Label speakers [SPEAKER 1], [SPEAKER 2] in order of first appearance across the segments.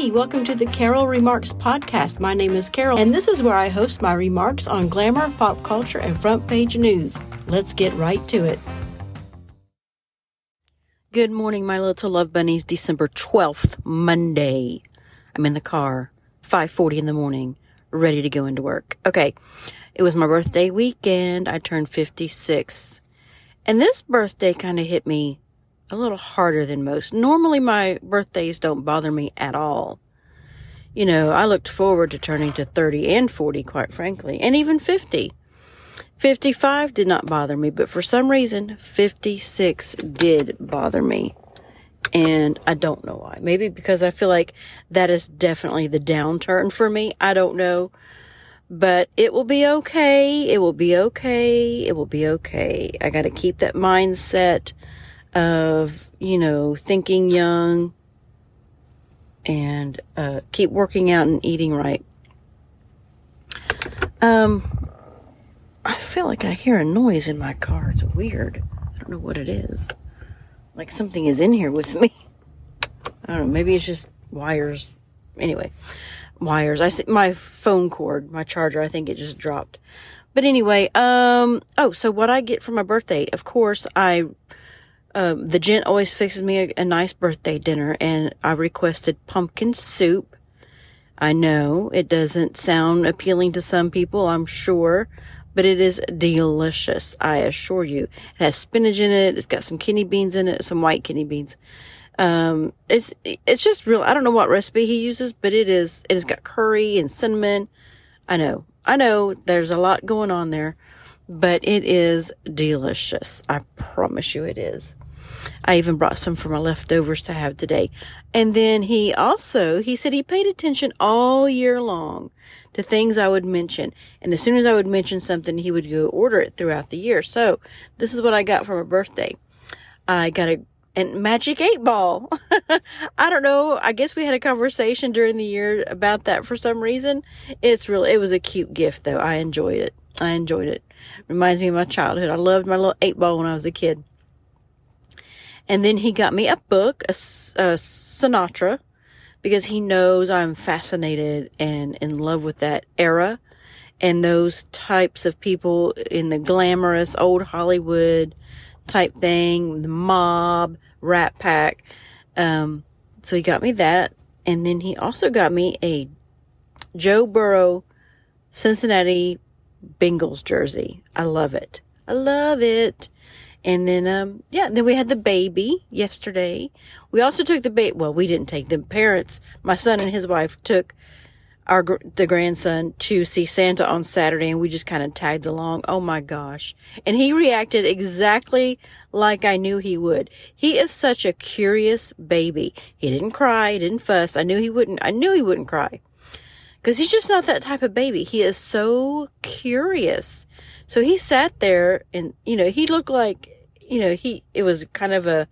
[SPEAKER 1] Hey, welcome to the Carol Remarks podcast. My name is Carol, and this is where I host my remarks on glamour, pop culture, and front page news. Let's get right to it. Good morning, my little love bunnies. December 12th, Monday. I'm in the car, 5:40 in the morning, ready to go into work. Okay. It was my birthday weekend. I turned 56. And this birthday kind of hit me a little harder than most. Normally, my birthdays don't bother me at all. You know, I looked forward to turning to 30 and 40, quite frankly, and even 50. 55 did not bother me, but for some reason, 56 did bother me. And I don't know why. Maybe because I feel like that is definitely the downturn for me. I don't know. But it will be okay. It will be okay. It will be okay. I got to keep that mindset of, you know, thinking young and uh, keep working out and eating right. Um, I feel like I hear a noise in my car. It's weird. I don't know what it is. Like something is in here with me. I don't know. Maybe it's just wires. Anyway, wires. I see my phone cord, my charger. I think it just dropped. But anyway, um, oh, so what I get for my birthday? Of course, I um, the gent always fixes me a, a nice birthday dinner, and I requested pumpkin soup. I know it doesn't sound appealing to some people, I'm sure, but it is delicious. I assure you. It has spinach in it. It's got some kidney beans in it, some white kidney beans. Um, it's, it's just real. I don't know what recipe he uses, but it is, it has got curry and cinnamon. I know, I know there's a lot going on there, but it is delicious. I promise you it is. I even brought some for my leftovers to have today. And then he also, he said he paid attention all year long to things I would mention. And as soon as I would mention something, he would go order it throughout the year. So this is what I got for my birthday. I got a magic eight ball. I don't know. I guess we had a conversation during the year about that for some reason. It's really, it was a cute gift though. I enjoyed it. I enjoyed it. Reminds me of my childhood. I loved my little eight ball when I was a kid. And then he got me a book, a, a Sinatra, because he knows I'm fascinated and in love with that era and those types of people in the glamorous old Hollywood type thing, the mob, Rat Pack. Um, so he got me that. And then he also got me a Joe Burrow Cincinnati Bengals jersey. I love it. I love it. And then, um, yeah, then we had the baby yesterday. We also took the baby. Well, we didn't take the parents. My son and his wife took our the grandson to see Santa on Saturday, and we just kind of tagged along. Oh my gosh! And he reacted exactly like I knew he would. He is such a curious baby. He didn't cry, he didn't fuss. I knew he wouldn't. I knew he wouldn't cry because he's just not that type of baby. He is so curious. So he sat there and, you know, he looked like, you know, he, it was kind of a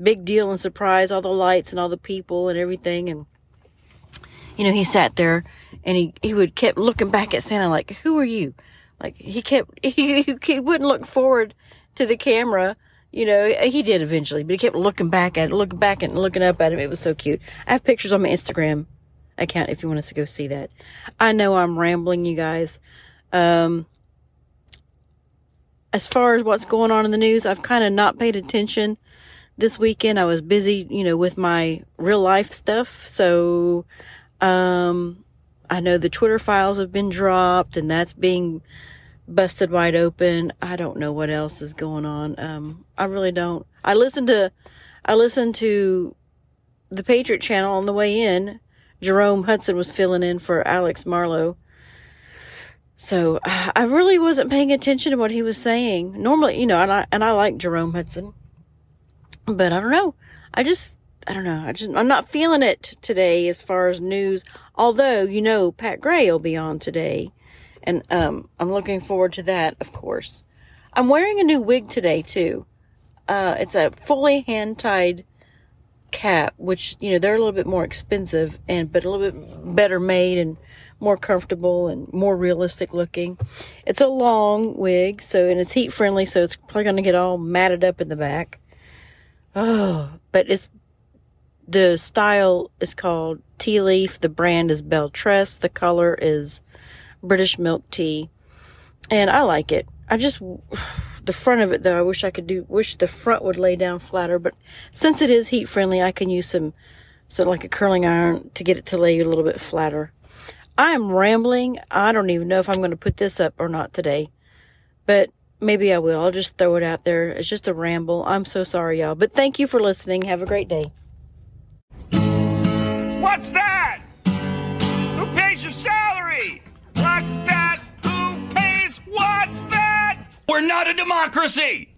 [SPEAKER 1] big deal and surprise, all the lights and all the people and everything. And, you know, he sat there and he, he would kept looking back at Santa like, who are you? Like he kept, he, he wouldn't look forward to the camera. You know, he did eventually, but he kept looking back at it, looking back and looking up at him. It was so cute. I have pictures on my Instagram account if you want us to go see that. I know I'm rambling, you guys. Um, as far as what's going on in the news, I've kind of not paid attention this weekend. I was busy, you know, with my real life stuff. So, um, I know the Twitter files have been dropped and that's being busted wide open. I don't know what else is going on. Um, I really don't. I listened to, I listened to the Patriot channel on the way in. Jerome Hudson was filling in for Alex Marlow. So I really wasn't paying attention to what he was saying. Normally, you know, and I and I like Jerome Hudson, but I don't know. I just I don't know. I just I'm not feeling it today as far as news. Although you know, Pat Gray will be on today, and um, I'm looking forward to that. Of course, I'm wearing a new wig today too. Uh, it's a fully hand tied cap, which you know they're a little bit more expensive and but a little bit better made and more comfortable and more realistic looking. It's a long wig, so and it's heat friendly, so it's probably going to get all matted up in the back. Oh, but it's the style is called Tea Leaf. The brand is BelleTress. The color is British Milk Tea. And I like it. I just, the front of it though, I wish I could do, wish the front would lay down flatter, but since it is heat friendly, I can use some, so like a curling iron to get it to lay a little bit flatter. I am rambling. I don't even know if I'm going to put this up or not today, but maybe I will. I'll just throw it out there. It's just a ramble. I'm so sorry, y'all. But thank you for listening. Have a great day.
[SPEAKER 2] What's that? Who pays your salary? What's that? Who pays? What's that?
[SPEAKER 3] We're not a democracy!